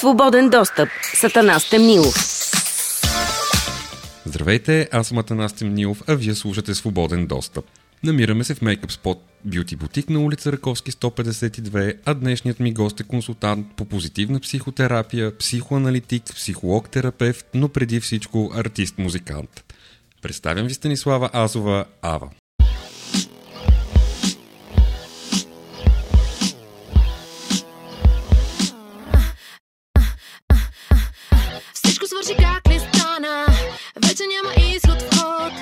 Свободен достъп. Сатана Стемнилов. Здравейте, аз съм Атанас Темнилов, а вие слушате Свободен достъп. Намираме се в Makeup Spot Beauty Boutique на улица Раковски 152, а днешният ми гост е консултант по позитивна психотерапия, психоаналитик, психолог-терапевт, но преди всичко артист-музикант. Представям ви Станислава Азова, Ава. Свърши как ли стана Вече няма изход в ход.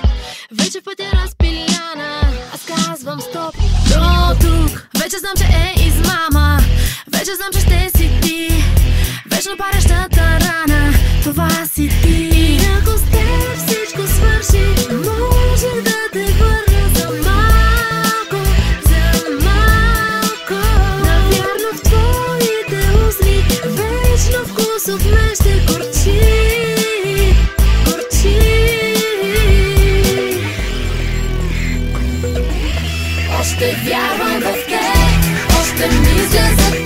Вече в пътя разпиляна. Аз казвам стоп. До тук. Вече знам, че е измама. Вече знам, че ще си ти. Вечно парещата рана. Това си ти. И ако с теб всичко свърши Можех да те върна за малко За малко. Навярно в твоите устни Вечно вкус от мен Още мисля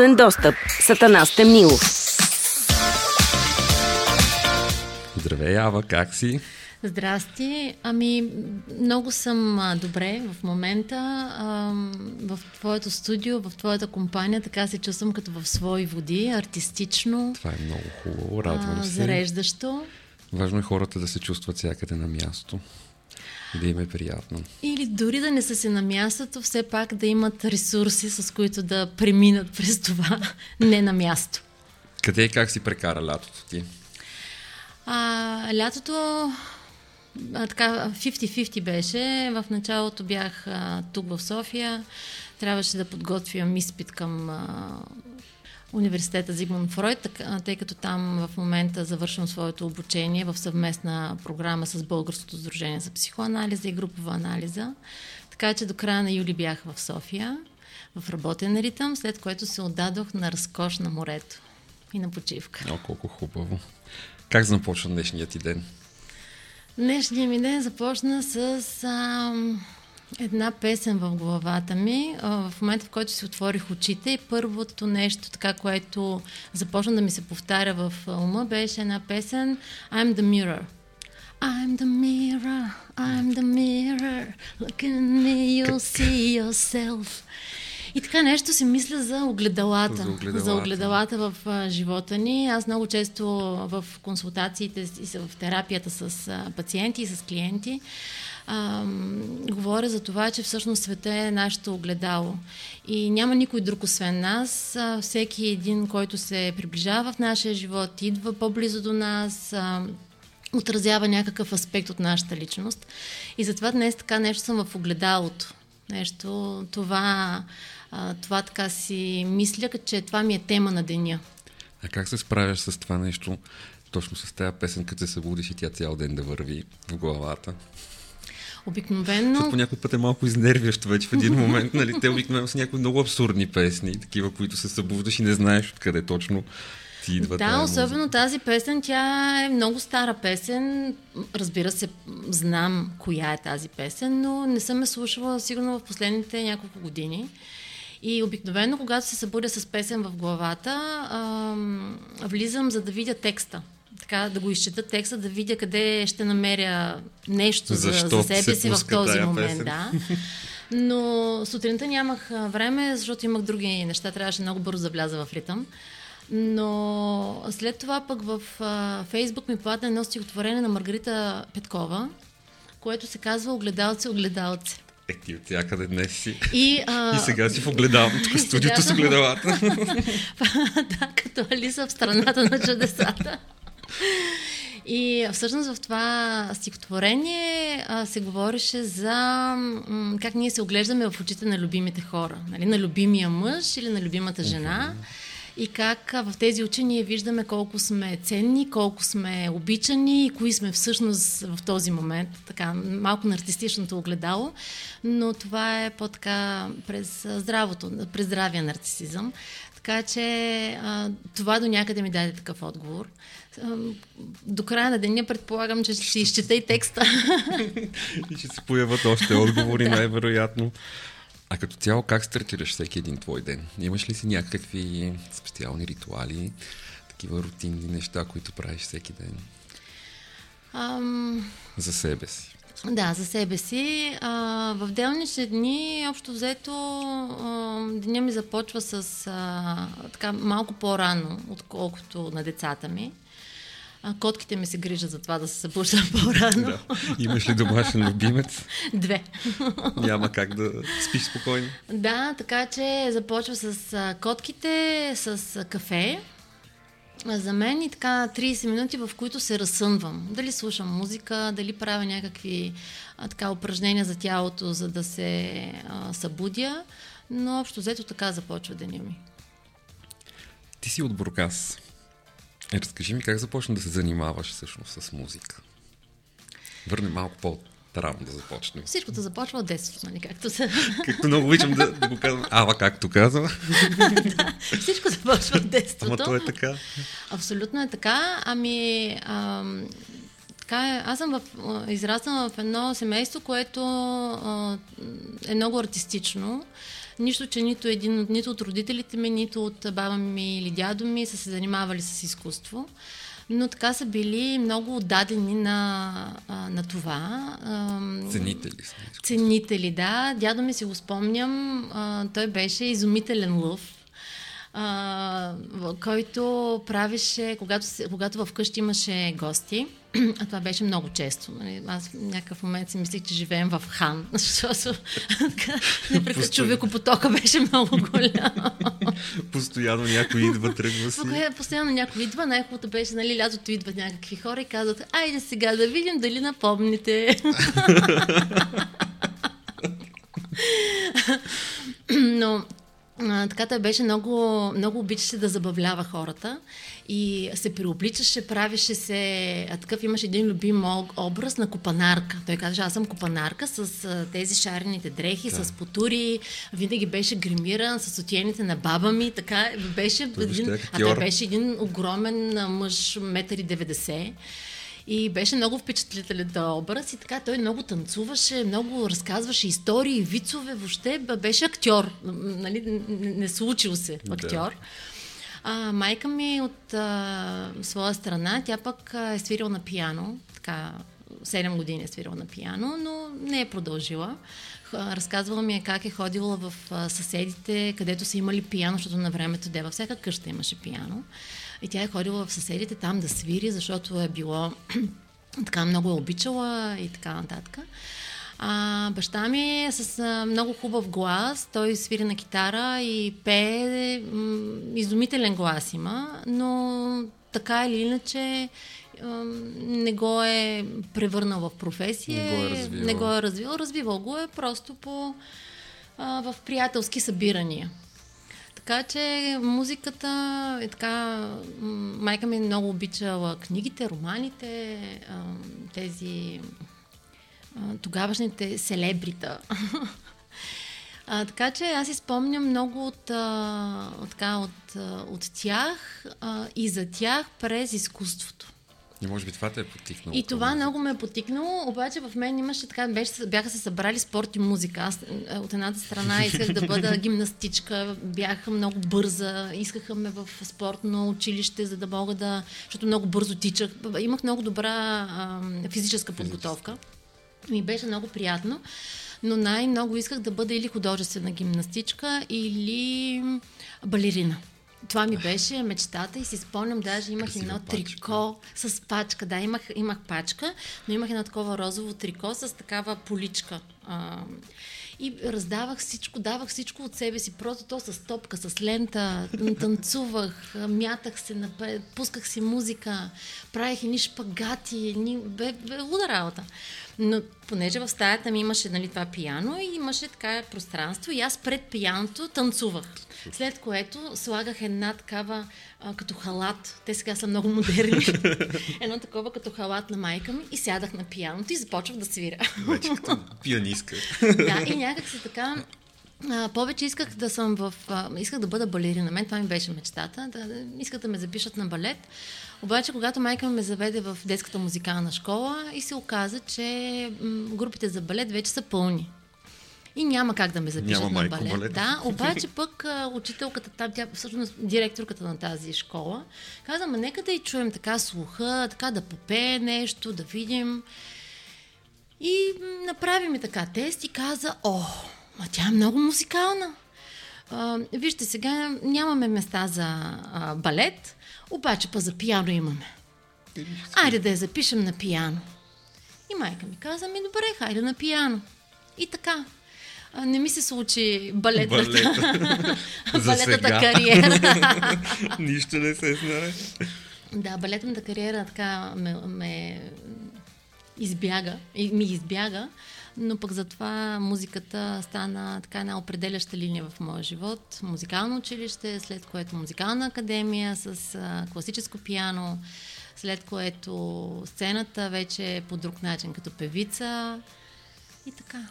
Свободен достъп. Сатана Стемнилов. Здравей, Ава, как си? Здрасти. Ами, много съм добре в момента а, в твоето студио, в твоята компания. Така се чувствам като в свои води, артистично, Това е много хубаво, радвам се. зареждащо. Важно е хората да се чувстват всякъде на място да им е приятно. Или дори да не са си на мястото, все пак да имат ресурси, с които да преминат през това не на място. Къде и как си прекара лятото ти? А, лятото а, така 50-50 беше. В началото бях а, тук в София. Трябваше да подготвям изпит към а, университета Зигмунд Фройд, тъй като там в момента завършвам своето обучение в съвместна програма с Българското сдружение за психоанализа и групова анализа. Така че до края на юли бях в София, в работен ритъм, след което се отдадох на разкош на морето и на почивка. О, колко хубаво. Как започна днешният ти ден? Днешният ми ден започна с а, една песен в главата ми. В момента, в който си отворих очите и първото нещо, така, което започна да ми се повтаря в ума, беше една песен I'm the mirror. I'm the mirror Look in me, you'll see yourself. И така нещо си мисля за огледалата. За огледалата. За огледалата в а, живота ни. Аз много често в консултациите и в терапията с а, пациенти и с клиенти ам, говоря за това, че всъщност света е нашето огледало. И няма никой друг освен нас. А, всеки един, който се приближава в нашия живот, идва по-близо до нас, а, отразява някакъв аспект от нашата личност. И затова днес така нещо съм в огледалото. Нещо, това, а, това така си мисля, че това ми е тема на деня. А как се справяш с това нещо, точно с тази песен, като се събудиш и тя цял ден да върви в главата? Обикновено... Защото по някой път е малко изнервящо вече в един момент, нали? Те обикновено са някои много абсурдни песни, такива, които се събуждаш и не знаеш откъде точно ти идва Да, тая особено музика. тази песен, тя е много стара песен. Разбира се, знам коя е тази песен, но не съм я слушала сигурно в последните няколко години. И обикновено, когато се събудя с песен в главата, ам, влизам за да видя текста. Така, да го изчета текста, да видя къде ще намеря нещо за, Защо за себе се си в този момент. песен? Да. Но сутринта нямах време, защото имах други неща, трябваше много бързо да вляза в ритъм. Но след това пък в а, Фейсбук ми падна едно стихотворение на Маргарита Петкова, което се казва Огледалце, огледалце. Е, ти от всякъде днес си. И, а, И сега си в в студиото сега с огледалата. да, като Алиса в страната на чудесата. И всъщност в това стихотворение а, се говореше за м- как ние се оглеждаме в очите на любимите хора. Нали? На любимия мъж или на любимата жена. И как а, в тези очи ние виждаме колко сме ценни, колко сме обичани и кои сме всъщност в този момент. Така, малко на артистичното огледало, но това е по-така през здравото, през здравия нарцисизъм. Така че а, това до някъде ми даде такъв отговор. А, До края на деня предполагам, че ще изчета и текста. и ще се появят още отговори, най-вероятно. А като цяло, как стартираш всеки един твой ден? Имаш ли си някакви специални ритуали, такива рутинни неща, които правиш всеки ден Ам, за себе си? Да, за себе си. А, в делнични дни, общо взето, деня ми започва с а, така малко по-рано, отколкото на децата ми. А, котките ми се грижат за това да се събуждам по-рано. Да. Имаш ли домашен любимец? Две. Няма как да спиш спокойно. Да, така че започва с котките, с кафе. За мен и така 30 минути, в които се разсънвам. Дали слушам музика, дали правя някакви а, така упражнения за тялото, за да се а, събудя. Но общо взето така започва деня ми. Ти си от Бургас. Е, разкажи ми как започна да се занимаваш всъщност с музика. Върне малко по-рано да започнем. Всичкото започва от детството, нали, както се... Както много обичам да, да го казвам. Ава, както казва. Всичко започва от детството. Ама то е така. Абсолютно е така. Ами, ам, така е, аз съм в, израснала в едно семейство, което а, е много артистично. Нищо, че нито един, нито от родителите ми, нито от баба ми или дядо ми са се занимавали с изкуство. Но така са били много отдадени на, на това. Ценители. Ценители, да. Дядо ми си го спомням. Той беше изумителен лъв. А, в- който правеше, когато, когато вкъщи имаше гости, а това беше много често. нали, Аз в някакъв момент си мислих, че живеем в хан, защото непрекъснато човекопотока беше много голям. Постоянно някой идва, тръгва си. Постоянно някой идва, най-хубавото беше, нали, лятото идват някакви хора и казват, айде сега да видим дали напомните. Но а, така той беше много, много обичаше да забавлява хората и се преобличаше, правеше се, а такъв имаше един любим образ на купанарка. Той казваше, аз съм купанарка с а, тези шарените дрехи, да. с потури, винаги беше гримиран с отиените на баба ми, така беше Той един, а той беше един огромен мъж, метър и 90. И беше много впечатлителен този образ и така той много танцуваше, много разказваше истории, вицове, въобще бе- беше актьор. Нали, не случил се Да. актьор. А, майка ми от а, своя страна, тя пък а, е свирила на пиано, така 7 години е свирила на пиано, но не е продължила. Разказвала ми е как е ходила в съседите, където са имали пиано, защото на времето де във всяка къща имаше пиано. И тя е ходила в съседите там да свири, защото е било така много е обичала и така нататък. А, баща ми е с а, много хубав глас. Той свири на китара и пее. М, изумителен глас има, но така или иначе не го е превърнал в професия. Не го е развивал. Не го е развивал. Развивал го е просто по, а, в приятелски събирания. Така че музиката е така. Майка ми много обичала книгите, романите, тези тогавашните селебрита. А, така че аз изпомням много от, а, от, от, от тях а, и за тях през изкуството. И може би това те е потикнало. И това много ме е потикнало, обаче в мен имаше така, беше, бяха се събрали спорт и музика. Аз е, от едната страна исках да бъда гимнастичка, бях много бърза, искаха ме в спортно училище, за да мога да... Защото много бързо тичах. Имах много добра а, физическа подготовка. Ми беше много приятно, но най-много исках да бъда или художествена гимнастичка, или балерина. Това ми беше мечтата и си спомням, даже имах Красива едно пачка. трико с пачка. Да, имах, имах пачка, но имах едно такова розово трико с такава поличка. А, и раздавах всичко, давах всичко от себе си, просто то с топка, с лента, танцувах, мятах се, напред, пусках си музика, правих едни шпагати, едни... Бе, бе луда работа. Но понеже в стаята ми имаше нали, това пияно и имаше така пространство и аз пред пияното танцувах. След което слагах една такава а, като халат. Те сега са много модерни. Едно такова като халат на майка ми и сядах на пияното и започвах да свиря. Вече като пианистка. да, и някак си така. А, повече исках да съм в... А, исках да бъда балерина. Мен това ми беше мечтата. Да, да, исках да ме запишат на балет. Обаче, когато майка ми ме заведе в детската музикална школа и се оказа, че групите за балет вече са пълни. И няма как да ме запишат Няма на майко балет. балет. Да, обаче пък а, учителката там, тя всъщност директорката на тази школа, каза, ма нека да и чуем така слуха, така да попее нещо, да видим. И направи ми така тест и каза, о, ма тя е много музикална. А, вижте, сега нямаме места за а, балет, обаче па за пиано имаме. Айде да я запишем на пиано. И майка ми каза, ми добре, хайде на пиано. И така. А, не ми се случи балетната, Балета. Балетната сега. кариера. Нищо не се знае. Да, балетната кариера така ме, ме избяга, ми избяга, но пък затова музиката стана така една определяща линия в моя живот. Музикално училище, след което музикална академия с а, класическо пиано, след което сцената вече е по друг начин, като певица и така.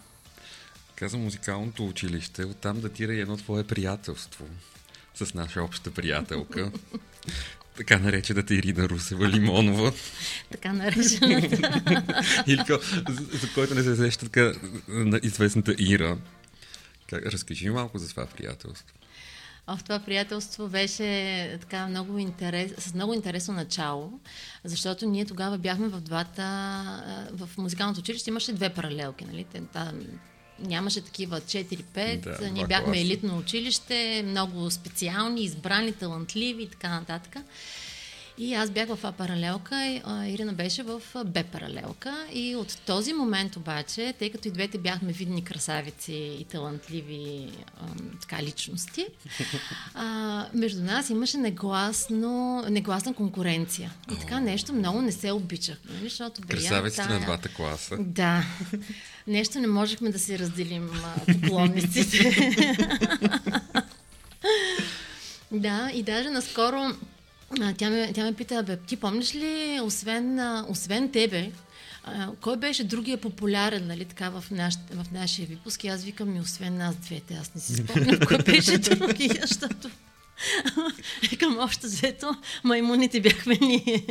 Каза музикалното училище, оттам датира и едно твое приятелство с наша обща приятелка. Така наречената Ирина Русева Лимонова. Така наречената. Или за, за който не се сеща така на известната Ира. Как, разкажи малко за това приятелство. В това приятелство беше така много интерес, с много интересно начало, защото ние тогава бяхме в двата, в музикалното училище имаше две паралелки, нали? Там, нямаше такива 4-5, Да, ние бяхме класа. елитно училище, много специални, избрани, талантливи и така нататък. И аз бях в А паралелка, а Ирина беше в а, Б паралелка. И от този момент обаче, тъй като и двете бяхме видни красавици и талантливи ам, така, личности, а, между нас имаше негласно, негласна конкуренция. И така нещо много не се обичахме, нали, защото бе, я Красавиците тая- на двата класа. да. Нещо не можехме да си разделим а, поклонниците. да, и даже наскоро а, тя, ме, тя ме пита, бе, ти помниш ли, освен, освен тебе, кой беше другия популярен, нали, така в, наш, в нашия випуск? И аз викам, ми освен нас двете, аз не си спомням кой беше другия, защото Викам, общо взето, маймуните бяхме ние.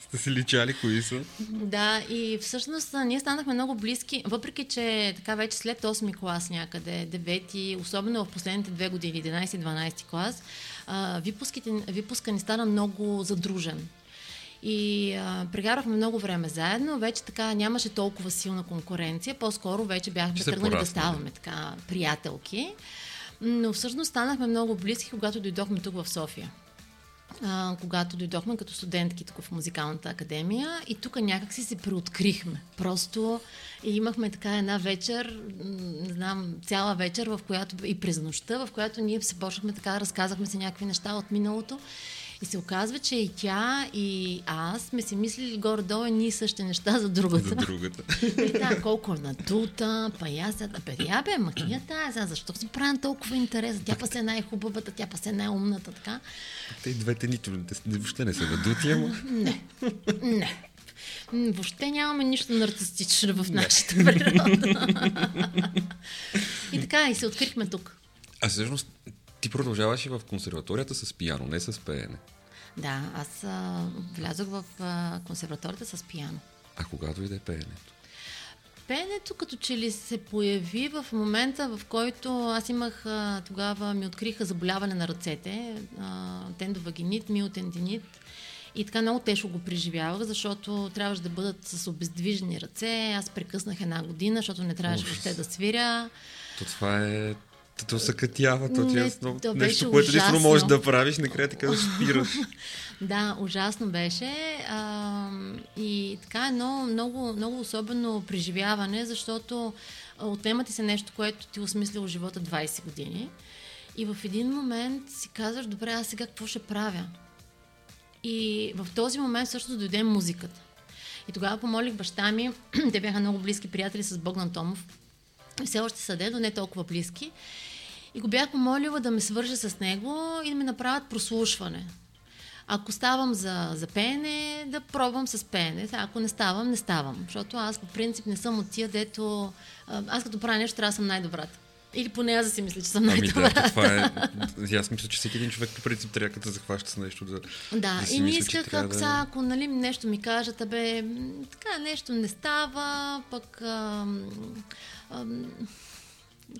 Сте си личали кои са? Да, и всъщност ние станахме много близки, въпреки че така вече след 8-ми клас някъде, 9-ти, особено в последните две години, 11-12 клас, а, випуските, випуска ни стана много задружен. И а, прекарахме много време заедно. Вече така нямаше толкова силна конкуренция. По-скоро вече бяхме тръгнали да ставаме така приятелки. Но всъщност станахме много близки, когато дойдохме тук в София. А, когато дойдохме като студентки тук в музикалната академия и тук някак си се преоткрихме. Просто имахме така една вечер, не знам, цяла вечер, в която и през нощта, в която ние се почнахме така, разказахме си някакви неща от миналото. И се оказва, че и тя, и аз сме си мислили горе-долу и същи неща за другата. За другата. И да, колко е надута, па и аз сега, бе, я бе, махия тази, сега, защо си правим толкова интерес? Тя па се е най-хубавата, тя па се е най-умната, така. Те и двете нито въобще не са надути, ама Не, не. Въобще нямаме нищо нарцистично в нашата природа. и така, и се открихме тук. А всъщност ти продължаваш и в консерваторията с пиано, не с пеене. Да, аз а, влязох в а, консерваторията с пиано. А кога дойде пеенето? Пеенето като че ли се появи в момента, в който аз имах, а, тогава ми откриха заболяване на ръцете, а, тендовагинит, миотендинит. И така много тежко го преживявах, защото трябваше да бъдат с обездвижени ръце. Аз прекъснах една година, защото не трябваше Ужас. въобще да свиря. То това е... То, съкътява, то ти е много... то нещо, което единствено можеш да правиш, накрая така да спираш. Да, ужасно беше. А, и така едно много, много особено преживяване, защото отнема ти се нещо, което ти осмислил живота 20 години. И в един момент си казваш, добре, аз сега какво ще правя? И в този момент всъщност дойде музиката. И тогава помолих баща ми, те бяха много близки приятели с Богдан Томов, все още са дедо, не толкова близки. И го бях помолила да ме свърже с него и да ми направят прослушване. Ако ставам за, за пеене, да пробвам с пеене. Ако не ставам, не ставам. Защото аз по принцип не съм от тия, дето... Аз като правя нещо, трябва да съм най-добрата. Или поне аз да си мисля, че съм Ами най-добрата. да, това е... Аз мисля, че всеки един човек по принцип трябва като да захваща с нещо да... Да, да и не исках, ако, да- ако нали, нещо ми кажат, абе, м, така нещо не става, пък ам, ам,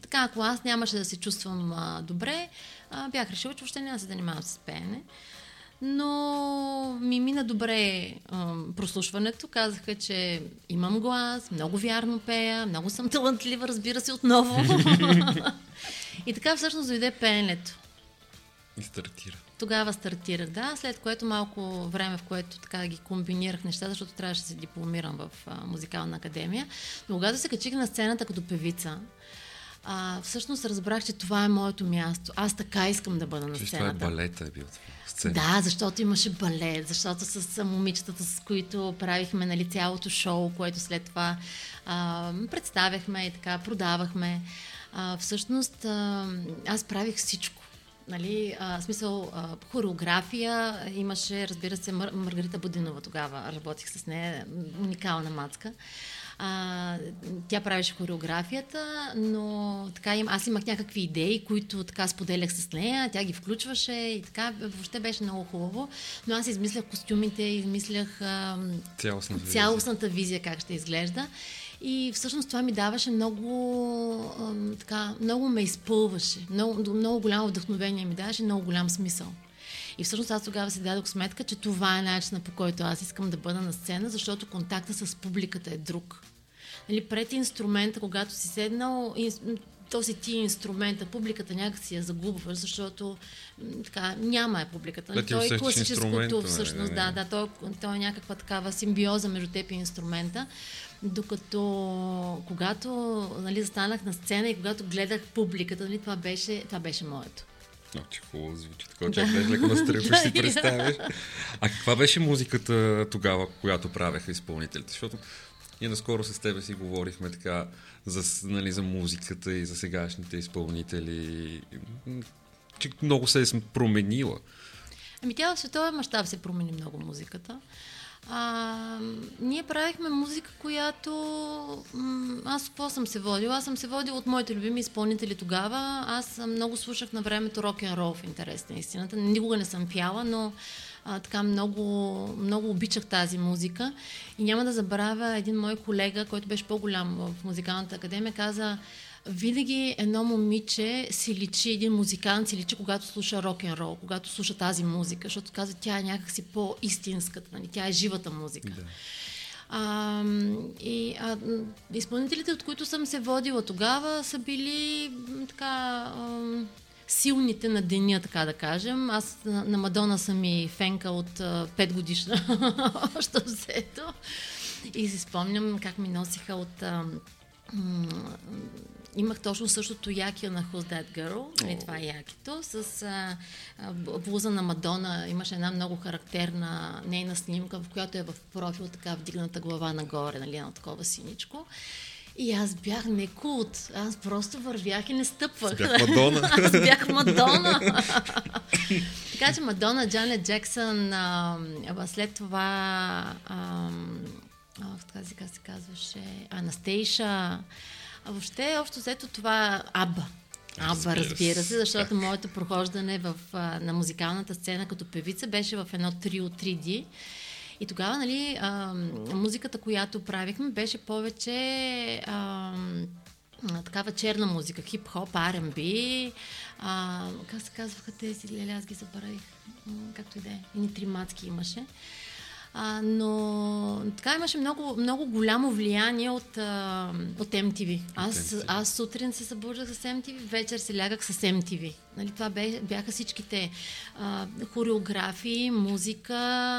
така, ако аз нямаше да се чувствам а, добре, а, бях решила, че въобще няма да се занимавам с пеене. Но ми мина добре ам, прослушването. Казаха, че имам глас, много вярно пея, много съм талантлива, разбира се, отново. и така всъщност дойде пеенето. И стартира. Тогава стартирах, да, след което малко време, в което така ги комбинирах нещата, защото трябваше да се дипломирам в а, музикална академия. Но когато се качих на сцената като певица, а, всъщност разбрах, че това е моето място. Аз така искам да бъда на Виж, това е сцената. балета е бил това. Да, защото имаше балет, защото с момичетата, с които правихме нали, цялото шоу, което след това а, представяхме и така продавахме. А, всъщност а, аз правих всичко. Нали, а, смисъл а, хореография имаше, разбира се, Мар- Маргарита Будинова тогава работих с нея, уникална мацка. А, тя правеше хореографията, но така им, аз имах някакви идеи, които така споделях с нея, тя ги включваше и така въобще беше много хубаво. Но аз измислях костюмите, измислях а, Цялостна визия. цялостната визия как ще изглежда. И всъщност това ми даваше много, ам, така, много ме изпълваше. Много, много голямо вдъхновение ми даваше, много голям смисъл. И всъщност аз тогава си дадох сметка, че това е начинът по който аз искам да бъда на сцена, защото контакта с публиката е друг. Нали, пред инструмента, когато си седнал, инс- то си ти инструмента, публиката някак си я загубва, защото така, няма е публиката. Да, ти Той е класическото, нали, всъщност, не, да, не. да, той, той е някаква такава симбиоза между теб и инструмента. Докато когато нали, застанах на сцена и когато гледах публиката, нали, това, беше, това беше моето. Но, че хубаво звучи. Така, че да. леко настръхваш си Да, представяш. А каква беше музиката тогава, която правеха изпълнителите? Защото ние наскоро с тебе си говорихме така за, нали, за музиката и за сегашните изпълнители. Че много се е променила. Ами тя в световен мащаб се промени много музиката. А, ние правихме музика, която... М- аз какво съм се водила? Аз съм се водила от моите любими изпълнители тогава. Аз много слушах на времето рок н рол в интерес на истината. Никога не съм пяла, но а, така много, много обичах тази музика. И няма да забравя един мой колега, който беше по-голям в музикалната академия, каза, винаги едно момиче си личи, един музикант си личи, когато слуша рок-н-рол, когато слуша тази музика, защото каза, тя е някакси по-истинската, нали? тя е живата музика. Да. А, и а, изпълнителите, от които съм се водила тогава, са били така ам, силните на деня, така да кажем. Аз на, на Мадона съм и фенка от а, 5 годишна още взето. И си спомням как ми носиха от... А, имах точно същото якио на Who's That Girl, нали, това е якито, с а, а, блуза на Мадона. Имаше една много характерна нейна снимка, в която е в профил така вдигната глава нагоре, нали, едно такова синичко. И аз бях не култ. Аз просто вървях и не стъпвах. Бях Мадона. аз бях Мадона. така че Мадона, Джанет Джексън, а, а, след това а, а, така се казваше, Анастейша. Въобще, общо взето това Аба. Аба, Разбира разбира се, защото моето прохождане в, на музикалната сцена като певица беше в едно трио 3D. И тогава, нали, а, музиката, която правихме, беше повече а, такава черна музика, хип-хоп, R&B, а, как се казваха тези, леле, аз ги забравих, както и да е, едни три мацки имаше. А, но така имаше много, много голямо влияние от, а, от MTV. Аз, MTV. аз сутрин се събуждах с MTV, вечер се лягах с MTV. Нали, това бяха всичките а, хореографии, музика,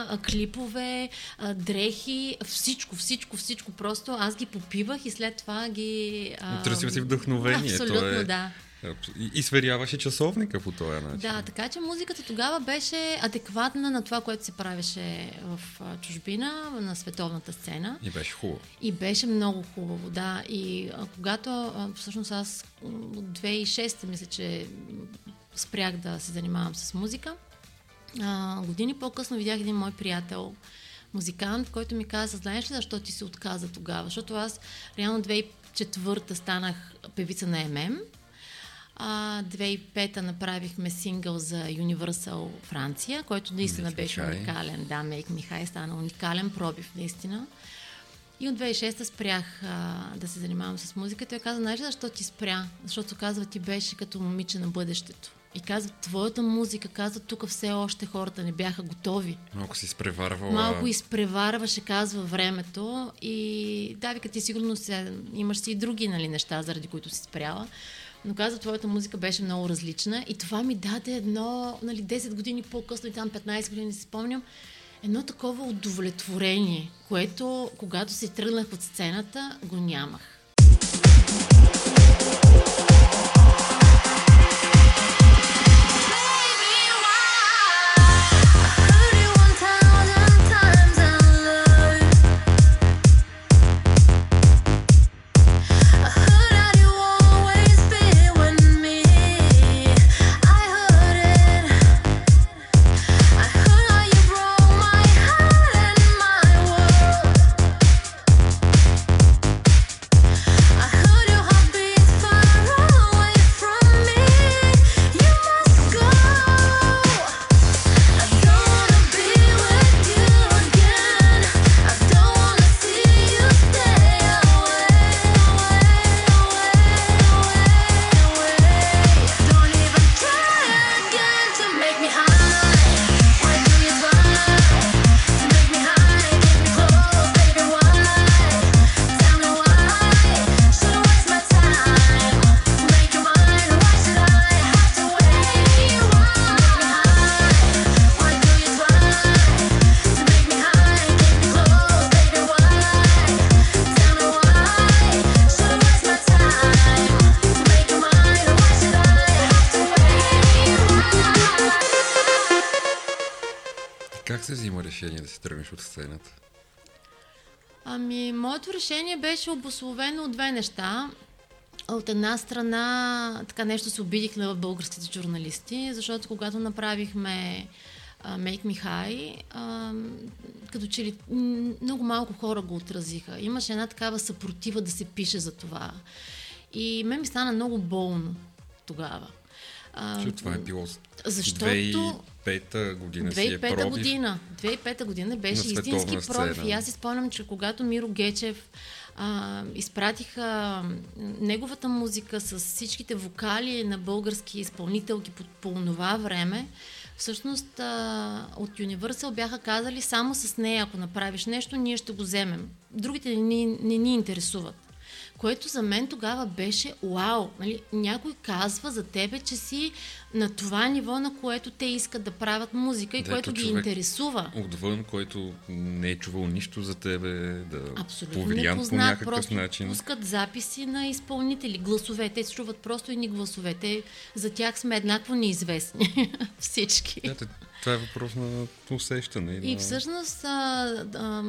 а, клипове, а, дрехи, всичко, всичко, всичко. Просто аз ги попивах и след това ги... а, Търсил си вдъхновение. Абсолютно, е... да. И, и сверяваше часовника по този начин. Да, така че музиката тогава беше адекватна на това, което се правеше в чужбина, на световната сцена. И беше хубаво. И беше много хубаво, да. И а, когато, а, всъщност аз от 2006 мисля, че спрях да се занимавам с музика, а, години по-късно видях един мой приятел, музикант, който ми каза, знаеш ли защо ти се отказа тогава? Защото аз реално 2004 станах певица на ММ, а, 2005 направихме сингъл за Universal Франция, който наистина беше уникален. Да, Make Me High стана уникален пробив, наистина. И от 2006 спрях а, да се занимавам с музика. Той каза, знаеш защо ти спря? Защото казва, ти беше като момиче на бъдещето. И казва, твоята музика, казва, тук все още хората не бяха готови. Малко си изпреварвала. Малко изпреварваше, казва времето. И да, вика, ти сигурно се, имаш си и други нали, неща, заради които си спряла. Но каза, твоята музика беше много различна и това ми даде едно, нали, 10 години по-късно и там 15 години си спомням, едно такова удовлетворение, което когато се тръгнах от сцената, го нямах. Тръгнеш от сцената? Ами, моето решение беше обословено от две неща. От една страна, така нещо се обидих на българските журналисти, защото когато направихме Make Me High, а, като че ли много малко хора го отразиха. Имаше една такава съпротива да се пише за това. И мен ми стана много болно тогава. А, това е било Защото 2005 година си е 2005 пробив. година. 2005 година беше истински пробив. сцена. И аз си спомням, че когато Миро Гечев а, изпратиха неговата музика с всичките вокали на български изпълнителки по, по това време, всъщност а, от Universal бяха казали само с нея, ако направиш нещо, ние ще го вземем. Другите не, ни- не ни интересуват. Което за мен тогава беше вау. Нали? Някой казва за тебе, че си на това ниво, на което те искат да правят музика и Да, което ги интересува. Отвън, който не е чувал нищо за тебе, да Абсолютно повлиян по някакъв просто начин. пускат записи на изпълнители, гласове. Те чуват просто едни гласове. Те, за тях сме еднакво неизвестни. Всички. Да, това е въпрос на усещане. И на... всъщност, а, а,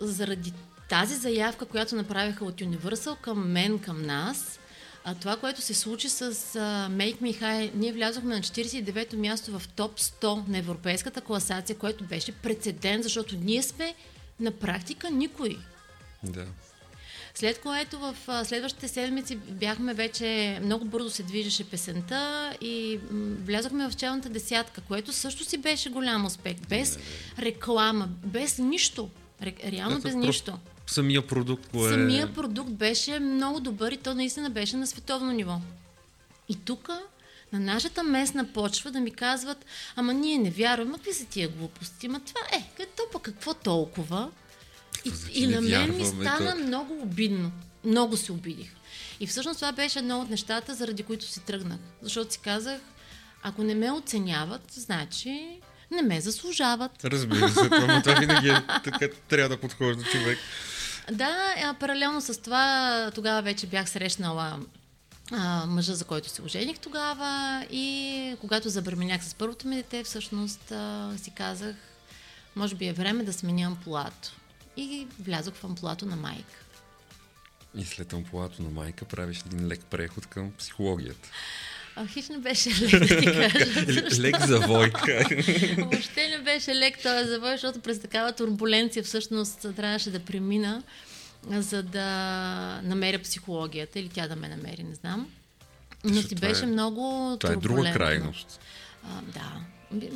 заради тази заявка, която направиха от Universal към мен, към нас, а това, което се случи с а, Make Me High, ние влязохме на 49-то място в топ 100 на европейската класация, което беше прецедент, защото ние сме на практика никой. Да. След което в следващите седмици бяхме вече, много бързо се движеше песента и влязохме в челната десятка, което също си беше голям успех. Без реклама, без нищо. Ре, реално Ето, без нищо. Самия продукт го е... Самия продукт беше много добър и то наистина беше на световно ниво. И тук, на нашата местна почва, да ми казват, ама ние не вярваме, какви са тия глупости, ма това е, като пък какво толкова? И, значи и на мен ми стана то- много обидно. Много се обидих. И всъщност това беше едно от нещата, заради които си тръгнах. Защото си казах, ако не ме оценяват, значи не ме заслужават. Разбира се, това, това винаги е така, трябва да подхожда човек. Да, паралелно с това, тогава вече бях срещнала а, мъжа, за който се ожених тогава и когато забременях с първото ми дете, всъщност а, си казах, може би е време да сменя ампулато. И влязох в ампулато на майка. И след ампулато на майка правиш един лек преход към психологията. А, хич не беше лек да ти кажа. Или лек завойка. Въобще не беше лек този завой, защото през такава турбуленция всъщност трябваше да премина, за да намеря психологията или тя да ме намери, не знам. Но това беше е- много Това е друга крайност. А, да.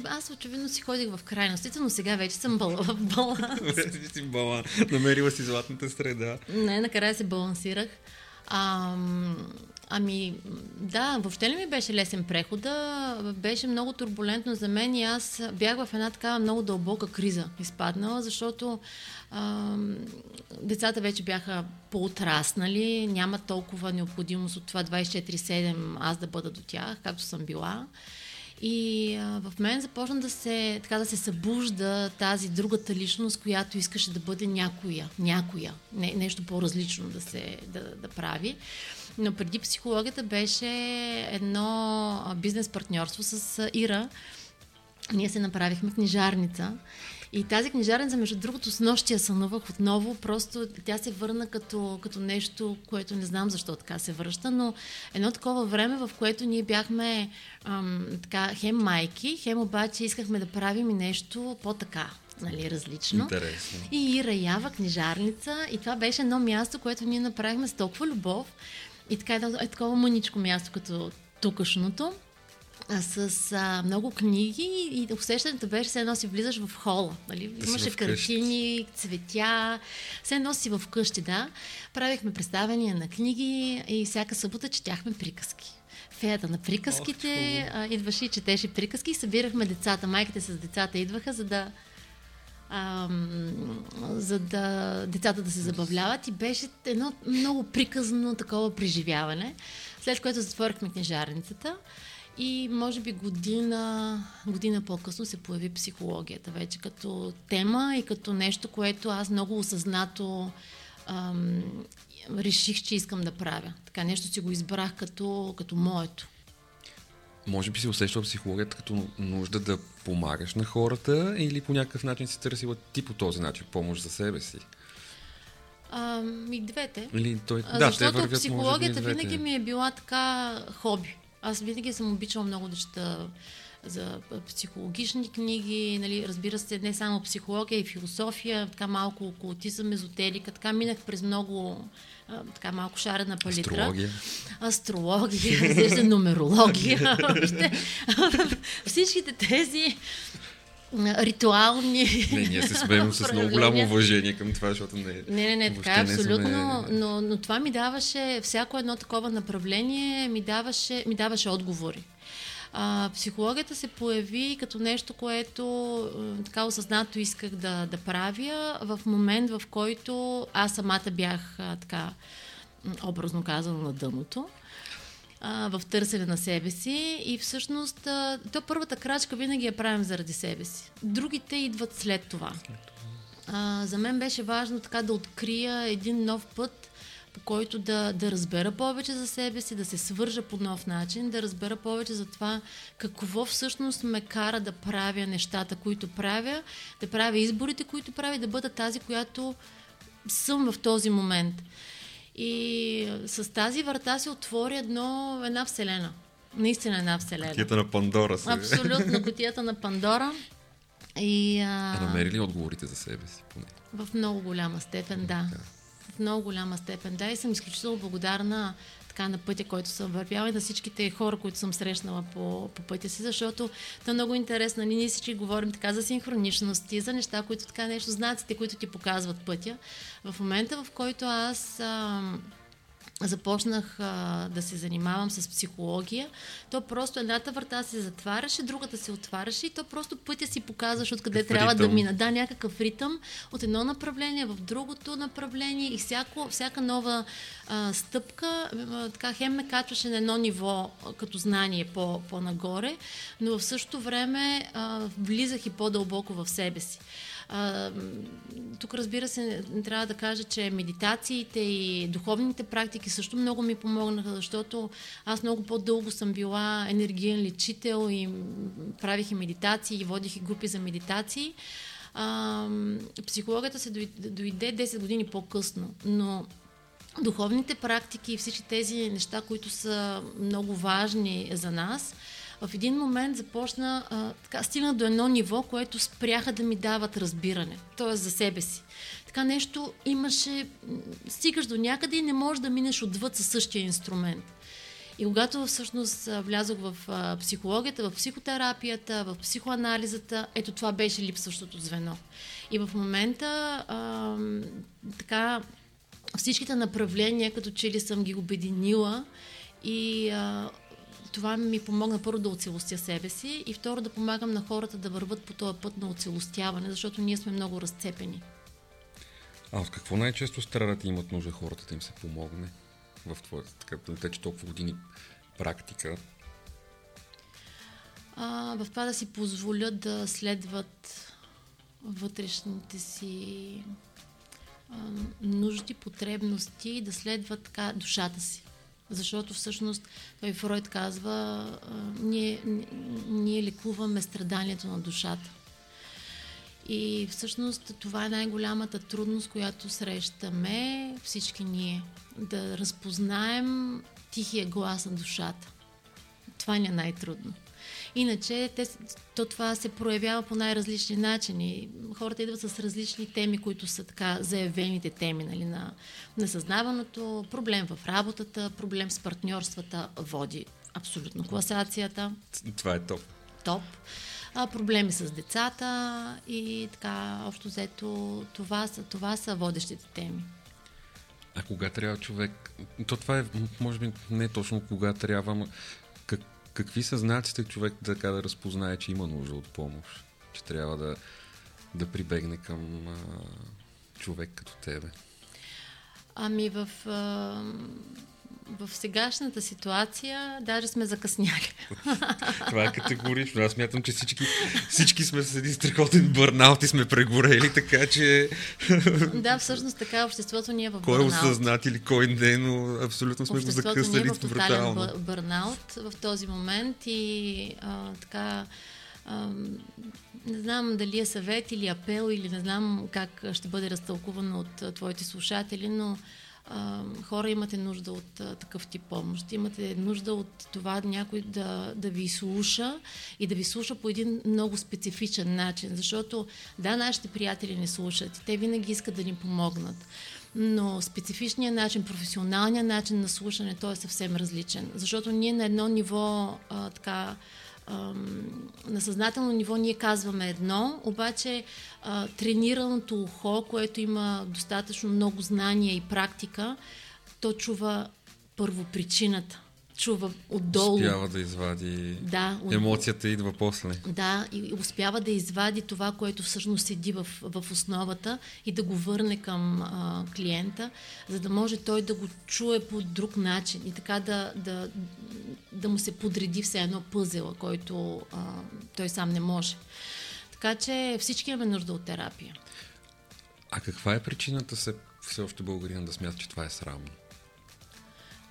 Аз очевидно си ходих в крайностите, но сега вече съм бал- в баланс. Ти си бала, намерила си златната среда. Не, накрая се балансирах. А, ами, да, въобще не ми беше лесен прехода. Беше много турбулентно за мен и аз бях в една такава много дълбока криза изпаднала, защото а, децата вече бяха поотраснали, няма толкова необходимост от това 24-7 аз да бъда до тях, както съм била. И а, в мен започна да се, така да се събужда тази другата личност, която искаше да бъде някоя, някоя, не, нещо по-различно да се да, да прави. Но преди психологията беше едно бизнес партньорство с Ира. Ние се направихме книжарница. И тази книжарница, между другото, с нощи я сънувах отново. Просто тя се върна като, като нещо, което не знам защо така се връща, но едно такова време, в което ние бяхме ам, така, хем майки, хем обаче искахме да правим и нещо по-така, нали, различно. Интересно. И Ира Ява, книжарница. И това беше едно място, което ние направихме с толкова любов. И така едно е такова мъничко място, като тукашното. А, с а, много книги и усещането беше, все едно си влизаш в хола. Нали? Да Имаше картини, цветя, все едно си вкъщи, да. Правихме представения на книги и всяка събота четяхме приказки. Феята на приказките а, идваше и четеше приказки събирахме децата. Майките с децата идваха, за да ам, за да децата да се забавляват и беше едно много приказно такова преживяване, след което затворихме книжарницата и може би година, година по-късно се появи психологията вече като тема и като нещо, което аз много осъзнато ам, реших, че искам да правя. Така нещо си го избрах като, като моето. Може би си усещала психологията като нужда да помагаш на хората или по някакъв начин си търсила ти по този начин помощ за себе си? Ам, и двете. Или той... А, да, защото вървят, психологията би, винаги ми е била така хоби. Аз винаги съм обичала много да чета за психологични книги, нали, разбира се, не само психология и философия, така малко окултизъм, езотерика, така минах през много а, така малко шарена палитра. Астрология. Астрология, разбира се, нумерология. Всичките тези ритуални Не, ние се смеем с много голямо уважение към това, защото не е... Не, не, не, така е не абсолютно, сме- но, но това ми даваше, всяко едно такова направление ми даваше, ми даваше отговори. А, психологията се появи като нещо, което е, така осъзнато исках да, да правя в момент, в който аз самата бях а, така, образно казано, на дъното а, в търсене на себе си и всъщност а, то първата крачка винаги я правим заради себе си. Другите идват след това. А, за мен беше важно така да открия един нов път, по който да, да разбера повече за себе си, да се свържа по нов начин, да разбера повече за това какво всъщност ме кара да правя нещата, които правя, да правя изборите, които правя, да бъда тази, която съм в този момент. И с тази врата се отвори едно, една вселена. Наистина една вселена. Кутията на Пандора се. Абсолютно, котията на Пандора. И, а... А намери ли отговорите за себе си? Поне? В много голяма степен, да. В много голяма степен, да. И съм изключително благодарна така на пътя, който съм вървяла и на всичките хора, които съм срещнала по, по пътя си, защото то е много интересно. Ние всички говорим така за синхроничности, за неща, които така нещо, знаците, които ти показват пътя. В момента, в който аз ам, започнах а, да се занимавам с психология, то просто едната врата се затваряше, другата се отваряше и то просто пътя си показваш откъде Какъв трябва да мина. Да, някакъв ритъм от едно направление в другото направление и всяко, всяка нова а, стъпка а, така хем ме качваше на едно ниво а, като знание по, по-нагоре, но в същото време а, влизах и по-дълбоко в себе си. А, тук разбира се, трябва да кажа, че медитациите и духовните практики също много ми помогнаха, защото аз много по-дълго съм била енергиен лечител и правих и медитации, и водих и групи за медитации. А, психологията се дойде 10 години по-късно, но духовните практики и всички тези неща, които са много важни за нас, в един момент започна, а, така, стигна до едно ниво, което спряха да ми дават разбиране, т.е. за себе си. Така нещо имаше, стигаш до някъде и не можеш да минеш отвъд със същия инструмент. И когато всъщност влязох в психологията, в психотерапията, в психоанализата, ето това беше липсващото звено. И в момента а, така всичките направления, като че ли съм ги обединила и а, това ми помогна първо да оцелостя себе си и второ да помагам на хората да върват по този път на оцелостяване, защото ние сме много разцепени. А от какво най-често страдат и имат нужда хората да им се помогне в твоята така, тече толкова години практика? А, в това да си позволят да следват вътрешните си а, нужди, потребности да следват така душата си. Защото всъщност той Фройд казва, ние, ние лекуваме страданието на душата. И всъщност това е най-голямата трудност, която срещаме всички ние. Да разпознаем тихия глас на душата. Това ни е най-трудно. Иначе те, то това се проявява по най-различни начини. Хората идват с различни теми, които са така заявените теми нали, на несъзнаваното, проблем в работата, проблем с партньорствата, води абсолютно класацията Това е топ. топ. А, проблеми с децата и така, общо взето, това са, това са водещите теми. А кога трябва човек... То това е, може би, не точно кога трябва, как, какви са знаците човек така да разпознае, че има нужда от помощ? Че трябва да, да прибегне към а, човек като тебе? Ами в, а, в сегашната ситуация даже сме закъсняли. Това е категорично. Аз мятам, че всички, всички сме с един страхотен бърнаут и сме прегорели, така че да, всъщност така обществото ни е в кой е бърнаут. осъзнат или кой не, но абсолютно сме го Обществото ни е закъсали в тотален бърнаут в този момент и а, така а, не знам дали е съвет или апел или не знам как ще бъде разтълкувано от твоите слушатели, но хора имате нужда от такъв тип помощ. Имате нужда от това някой да, да ви слуша и да ви слуша по един много специфичен начин. Защото, да, нашите приятели не слушат те винаги искат да ни помогнат. Но специфичният начин, професионалният начин на слушане, той е съвсем различен. Защото ние на едно ниво а, така на съзнателно ниво ние казваме едно, обаче а, тренираното ухо, което има достатъчно много знания и практика, то чува първо причината, чува отдолу. Успява да извади... Да, от- Емоцията идва после. Да, и успява да извади това, което всъщност седи в, в основата и да го върне към а, клиента, за да може той да го чуе по друг начин и така да, да, да му се подреди все едно пъзела, който а, той сам не може. Така че всички имаме нужда от терапия. А каква е причината се все още българина да смята, че това е срамно?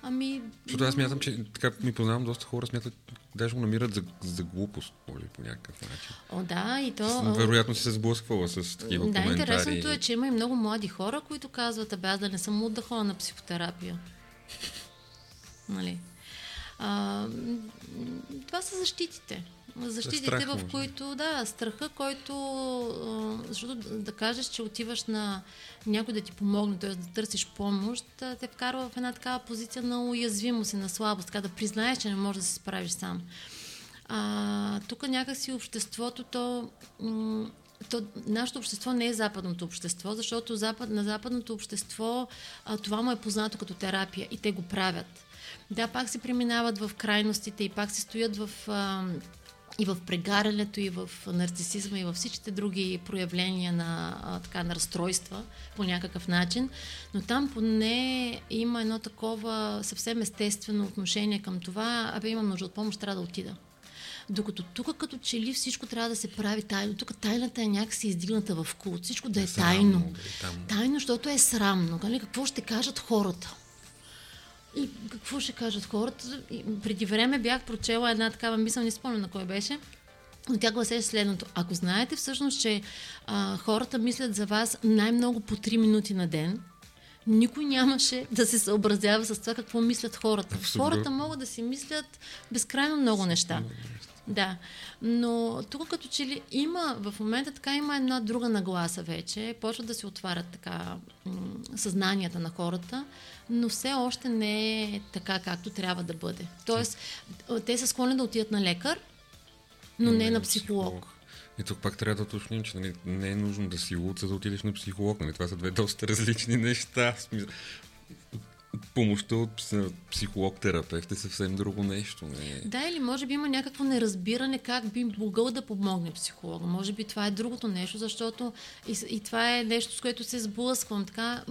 Ами, Защото аз смятам, че така ми познавам доста хора, смятат, даже го намират за, за глупост, може би, по някакъв начин. о, да, и то... Вероятно си се сблъсквала с такива Да, коментари. интересното е, че има и много млади хора, които казват, абе аз да не съм луд да ходя на психотерапия. Нали? А, това са защитите. Защитите, страх, в които, да, страха, който, защото да, кажеш, че отиваш на някой да ти помогне, т.е. да търсиш помощ, те вкарва в една такава позиция на уязвимост и на слабост, така да признаеш, че не можеш да се справиш сам. А, тук някакси обществото, то, то, нашето общество не е западното общество, защото запад, на западното общество а, това му е познато като терапия и те го правят. Да, пак се преминават в крайностите и пак се стоят в... А, и в прегарянето, и в нарцисизма, и във всичките други проявления на, а, така, на разстройства по някакъв начин. Но там поне има едно такова съвсем естествено отношение към това, абе имам нужда от помощ, трябва да отида. Докато тук като че ли всичко трябва да се прави тайно. Тук тайната е някакси издигната в култ. Всичко да е Срамно, тайно. е там. Тайно, защото е срамно. Нали? Какво ще кажат хората? И какво ще кажат хората? И преди време бях прочела една такава мисъл, не спомням на кой беше, но тя гласеше следното. Ако знаете всъщност, че а, хората мислят за вас най-много по 3 минути на ден, никой нямаше да се съобразява с това какво мислят хората. Абсолютно. Хората могат да си мислят безкрайно много неща. Да, но тук като че ли има, в момента така има една друга нагласа вече, почват да се отварят така м- съзнанията на хората, но все още не е така както трябва да бъде. Тоест, те са склонни да отидат на лекар, но не на психолог. И тук пак трябва да уточним, че нали, не е нужно да си луд, за да отидеш на психолог. Нали? Това са две доста различни неща. Помощта от пс- психолог-терапевт е съвсем друго нещо. Не? Да, или може би има някакво неразбиране как би могъл да помогне психолога. Може би това е другото нещо, защото и, и това е нещо, с което се сблъсквам. Така,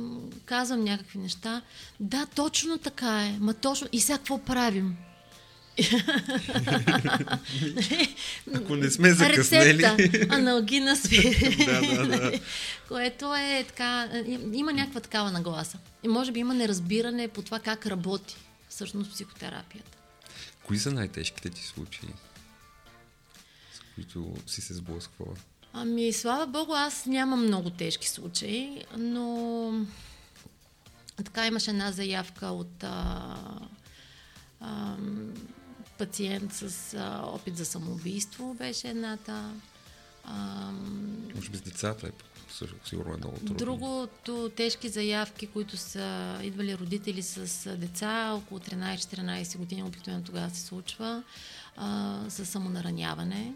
казвам някакви неща. Да, точно така е. Ма точно. И сега какво правим? Ако не сме закъснели... Рецепта. Аналгина спирин. да, да, да. Което е така. Има някаква такава нагласа. И може би има неразбиране по това как работи всъщност психотерапията. Кои са най-тежките ти случаи, с които си се сблъсквала? Ами, слава богу, аз нямам много тежки случаи, но така имаше една заявка от а, а, пациент с а, опит за самоубийство, беше едната. А, Може би с децата е сигурно е много трудно. Другото тежки заявки, които са идвали родители с а, деца, около 13-14 години, обикновено тогава се случва, а, с самонараняване.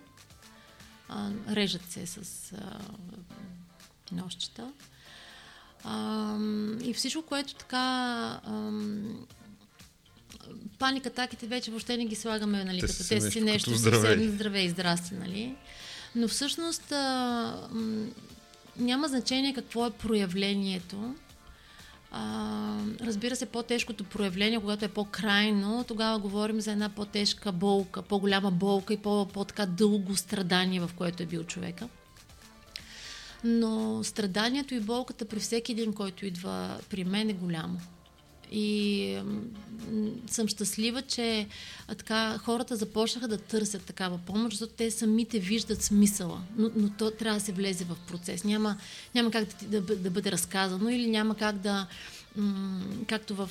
А, режат се с а, нощчета. А, и всичко, което така ам, паник атаките вече въобще не ги слагаме, нали, Те като са те си нещо съвсем здраве и здрасти, нали. Но всъщност а, м, няма значение какво е проявлението. А, разбира се, по-тежкото проявление, когато е по-крайно, тогава говорим за една по-тежка болка, по-голяма болка и по- по-така дълго страдание, в което е бил човека. Но страданието и болката при всеки един, който идва при мен е голямо. И съм щастлива, че така, хората започнаха да търсят такава помощ, защото те самите виждат смисъла. Но, но то трябва да се влезе в процес. Няма, няма как да, да, да бъде разказано или няма как да, м- както в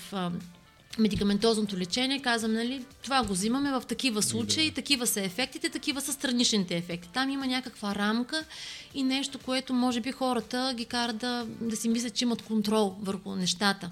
медикаментозното лечение, казвам, нали, това го взимаме в такива случаи, да. такива са ефектите, такива са страничните ефекти. Там има някаква рамка и нещо, което може би хората ги кара да, да си мислят, че имат контрол върху нещата.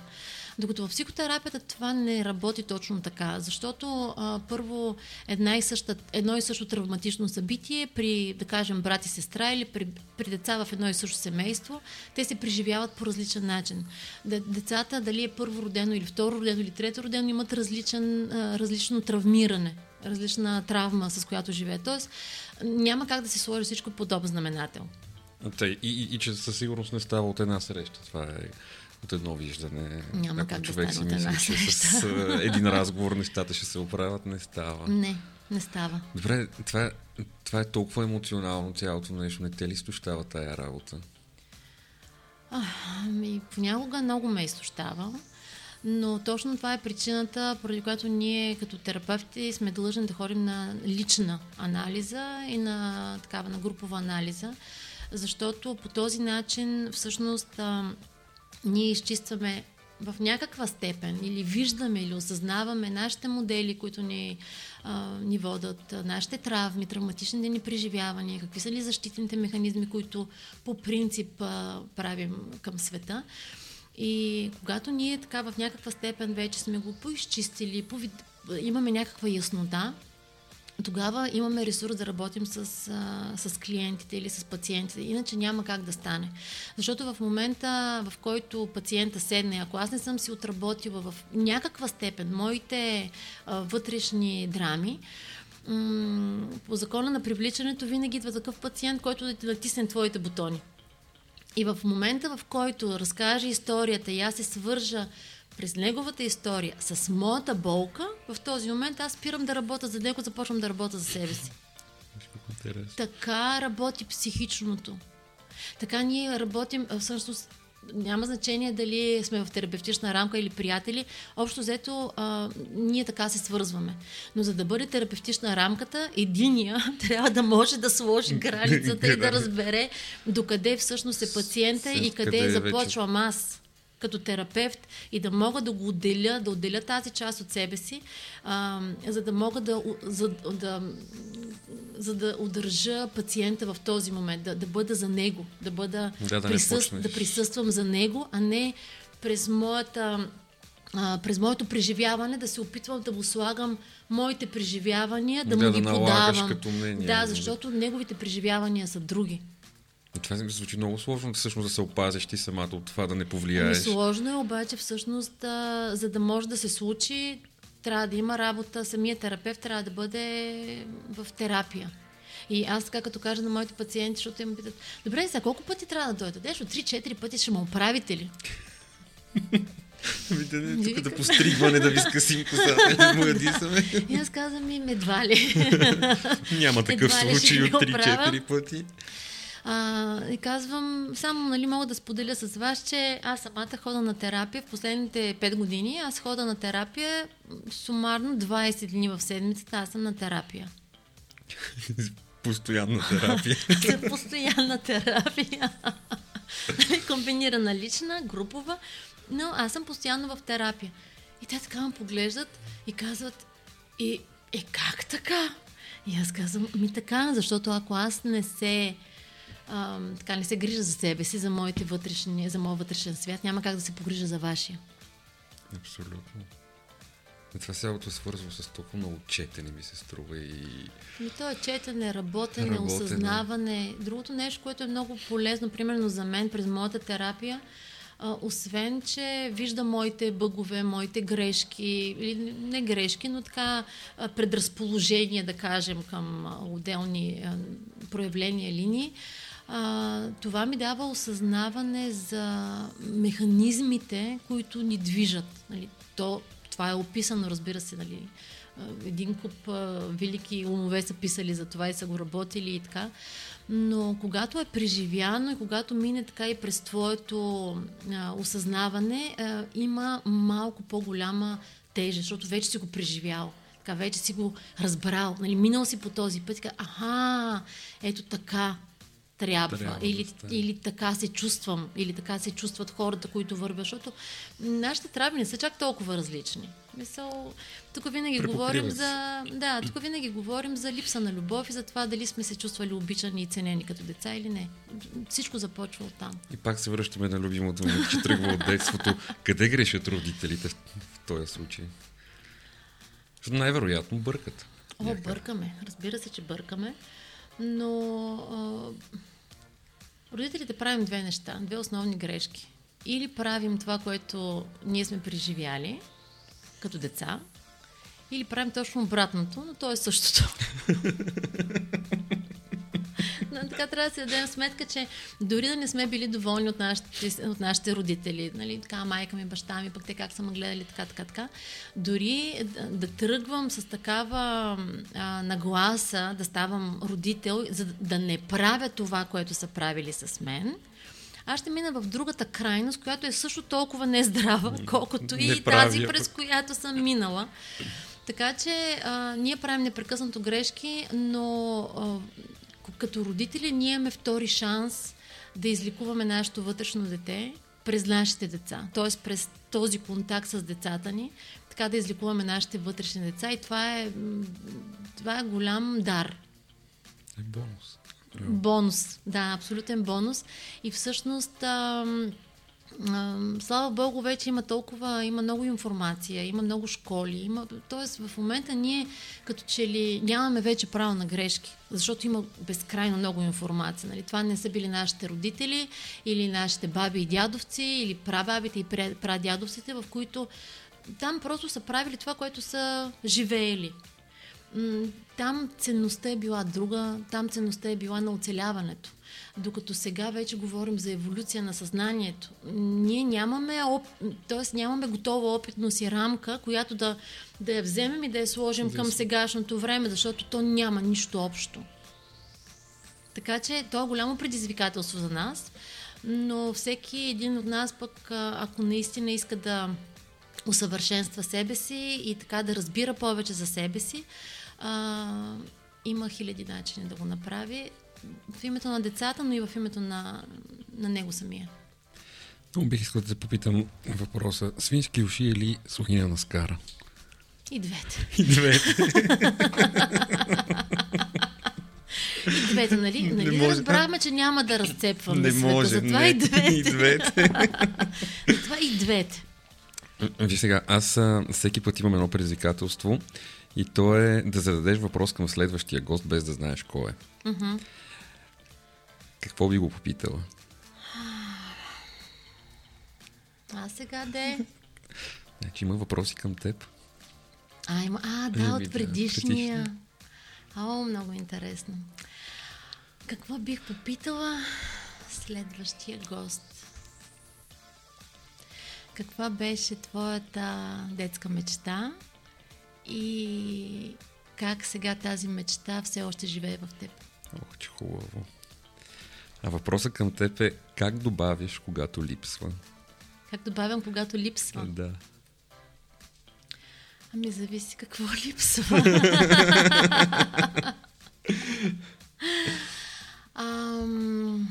Докато в психотерапията това не работи точно така, защото а, първо една и съща, едно и също травматично събитие при, да кажем, брат и сестра или при, при деца в едно и също семейство, те се преживяват по различен начин. Децата, дали е първо родено или второ родено или трето родено, имат различен, различно травмиране различна травма, с която живее. Тоест, няма как да се сложи всичко под общ знаменател. Тъй, и, и, и че със сигурност не става от една среща. Това е от едно виждане. Няма Ако как да човек стане си една мисли, че с а, един разговор нещата ще се оправят, не става. Не, не става. Добре, това, това е толкова емоционално цялото нещо. Не те ли изтощава тая работа? Ами, понякога много ме изтощава, но точно това е причината, поради която ние като терапевти сме длъжни да ходим на лична анализа и на такава на групова анализа, защото по този начин всъщност а, ние изчистваме в някаква степен или виждаме или осъзнаваме нашите модели, които ни, а, ни водат, нашите травми, травматичните ни преживявания, какви са ли защитните механизми, които по принцип а, правим към света. И когато ние така в някаква степен вече сме го поизчистили, повид... имаме някаква яснота, тогава имаме ресурс да работим с, с клиентите или с пациентите. Иначе няма как да стане. Защото в момента, в който пациента седне, ако аз не съм си отработила в някаква степен моите а, вътрешни драми, м- по закона на привличането винаги идва такъв пациент, който да ти натисне твоите бутони. И в момента, в който разкаже историята и аз се свържа през неговата история с моята болка, в този момент аз спирам да работя за него, започвам да работя за себе си. Така работи психичното. Така ние работим, всъщност няма значение дали сме в терапевтична рамка или приятели, общо взето а, ние така се свързваме. Но за да бъде терапевтична рамката, единия трябва да може да сложи границата и да разбере докъде всъщност е пациента и къде къде е започвам аз като терапевт и да мога да го отделя, да отделя тази част от себе си, а, за да мога да, за, да, за да удържа пациента в този момент, да, да бъда за него, да бъда Да, да почнеш. да присъствам за него, а не през моята а, през моето преживяване да се опитвам да му слагам моите преживявания, да, Да, му да ги подавам. като мнение. Да, защото неговите преживявания са други. Това ми звучи много сложно, всъщност да се опазиш ти самата от това да не Ами повлияеш. сложно е, обаче всъщност, а, за да може да се случи, трябва да има работа. Самият терапевт трябва да бъде в терапия. И аз така като кажа на моите пациенти, защото им питат, добре, сега колко пъти трябва да дойдете? Нещо 3-4 пъти ще ме оправите ли? Ами да не, тук да постригване, да ви скъсим косата, не му я дисаме. И аз казвам им, едва ли. Няма такъв Едва случай от 3-4 оправя. пъти. А, и казвам, само нали, мога да споделя с вас, че аз самата хода на терапия в последните 5 години. Аз хода на терапия сумарно 20 дни в седмицата. Аз съм на терапия. Постоянна терапия. За постоянна терапия. Комбинирана лична, групова, но аз съм постоянно в терапия. И те така ме поглеждат и казват, и, е как така? И аз казвам, ми така, защото ако аз не се а, така не се грижа за себе си, за моите вътрешни, за моят вътрешен свят, няма как да се погрижа за вашия. Абсолютно. И това цялото е свързано с толкова много четене, ми се струва и... И то е четене, работене, Работене. осъзнаване. Другото нещо, което е много полезно, примерно за мен, през моята терапия, а, освен, че вижда моите бъгове, моите грешки, или не грешки, но така а, предразположения, да кажем, към а, отделни а, проявления, линии, а, това ми дава осъзнаване за механизмите, които ни движат. Нали? То, това е описано, разбира се, нали? Един куп а, велики умове са писали за това и са го работили и така. Но когато е преживяно и когато мине така и през твоето а, осъзнаване, а, има малко по-голяма тежест, защото вече си го преживял. Така, вече си го разбрал. Нали, минал си по този път и аха, ето така. Трябва трябва, да или, стане. или така се чувствам, или така се чувстват хората, които вървят, защото нашите травми не са чак толкова различни. Мисъл, тук винаги говорим за, да, тук винаги говорим за липса на любов и за това дали сме се чувствали обичани и ценени като деца или не. Всичко започва от там. И пак се връщаме на любимото му, че тръгва от детството. Къде грешат родителите в, този случай? Защото най-вероятно бъркат. О, бъркаме. Разбира се, че бъркаме. Но а, родителите правим две неща, две основни грешки. Или правим това, което ние сме преживяли като деца, или правим точно обратното, но то е същото. Така трябва да си дадем сметка, че дори да не сме били доволни от нашите, от нашите родители, нали, така майка ми, баща ми, пък те как са ме гледали, така, така, така, дори да, да тръгвам с такава а, нагласа, да ставам родител, за да- не правя това, което са правили с мен, аз ще мина в другата крайност, която е също толкова нездрава, колкото и Не тази, правя. през която съм минала. Така че а, ние правим непрекъснато грешки, но а, като родители ние имаме втори шанс да изликуваме нашето вътрешно дете през нашите деца, т.е. през този контакт с децата ни, така да изликуваме нашите вътрешни деца и това е, това е голям дар. Е бонус. Бонус, да, абсолютен бонус. И всъщност, ам, слава Богу, вече има толкова, има много информация, има много школи, има, т.е. в момента ние като че ли нямаме вече право на грешки, защото има безкрайно много информация. Нали? Това не са били нашите родители или нашите баби и дядовци или прабабите и прадядовците, в които там просто са правили това, което са живеели. Там ценността е била друга, там ценността е била на оцеляването. Докато сега вече говорим за еволюция на съзнанието. Ние нямаме, оп... т.е. нямаме готова опитност и рамка, която да, да я вземем и да я сложим към сегашното време, защото то няма нищо общо. Така че то е голямо предизвикателство за нас, но всеки един от нас пък, ако наистина иска да усъвършенства себе си и така да разбира повече за себе си, а, има хиляди начини да го направи в името на децата, но и в името на, на него самия. Но бих искал да те попитам въпроса. Свински уши или слухина на скара? И двете. И двете. И двете, нали? Не нали може. разбрахме, че няма да разцепваме Не света. може. Затова не. и двете. И двете. Затова и двете. Виж сега, аз всеки път имам едно предизвикателство и то е да зададеш въпрос към следващия гост, без да знаеш кой е. Какво би го попитала? А сега де? Значи има въпроси към теб. А, има, а да, Еми, да, от предишния. предишния. О, много интересно. Какво бих попитала следващия гост? Каква беше твоята детска мечта и как сега тази мечта все още живее в теб? Ох, че хубаво. А въпросът към теб е как добавиш, когато липсва? Как добавям, когато липсва? Да. Ами зависи какво липсва. Ам,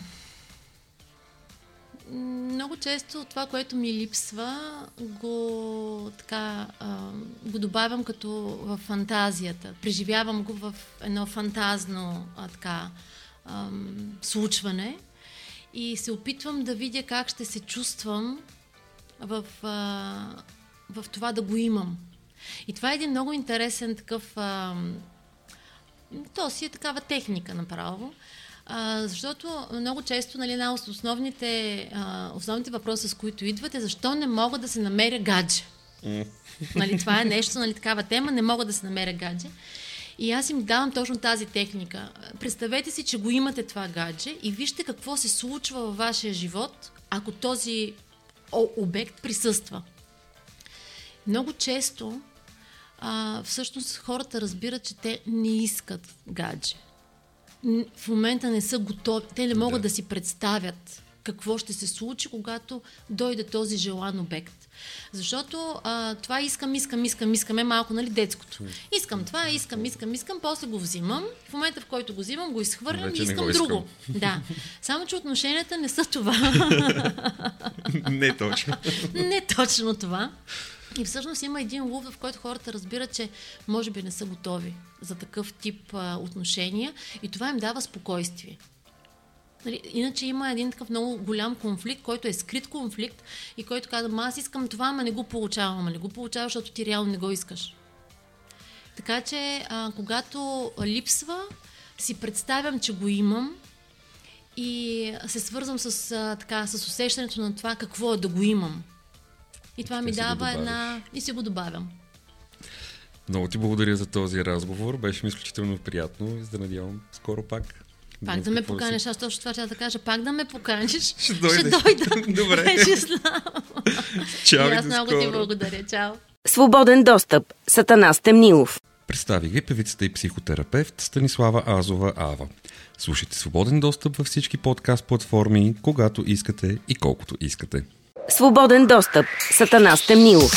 много често това, което ми липсва, го, така, а, го добавям като в фантазията. Преживявам го в едно фантазно а, така, ам, случване и се опитвам да видя как ще се чувствам в, а, в това да го имам. И това е един много интересен такъв. А, то си е такава техника направо. А, защото много често нали, една от основните, а, основните въпроси, с които идват е защо не мога да се намеря гадже. нали, това е нещо, нали, такава тема, не мога да се намеря гадже. И аз им давам точно тази техника. Представете си, че го имате това гадже и вижте какво се случва във вашия живот, ако този обект присъства. Много често а, всъщност хората разбират, че те не искат гадже. В момента не са готови, те не могат да, Да. си представят какво ще се случи, когато дойде този желан обект. Защото а, това искам, искам, искам, искам е малко, нали, детското. Искам това, искам, искам, искам, после го взимам. В момента, в който го взимам, го изхвърлям Вече и искам искам. друго. Да. Само, че отношенията не са това. Не точно. не точно това. И всъщност има един лув, в който хората разбират, че може би не са готови за такъв тип а, отношения и това им дава спокойствие. Нали, иначе има един такъв много голям конфликт, който е скрит конфликт и който казва, «Ма аз искам това, ама не го получавам, ама не го получаваш, защото ти реално не го искаш. Така че, а, когато липсва, си представям, че го имам и се свързвам с, а, така, с усещането на това какво е да го имам. И това Така ми дава една... И си го добавям. Много ти благодаря за този разговор. Беше ми изключително приятно и се да надявам скоро пак. Пак да ме поканиш, аз точно това трябва да кажа. Пак да ме поканиш. Ще дойдеш. дойда. Добре. Вече знам. Чао аз много ти благодаря. Чао. Свободен достъп. Сатана Стемнилов. Представих ви певицата и психотерапевт Станислава Азова Ава. Слушайте свободен достъп във всички подкаст платформи, когато искате и колкото искате. Свободен достъп. Сатана Стемнилов.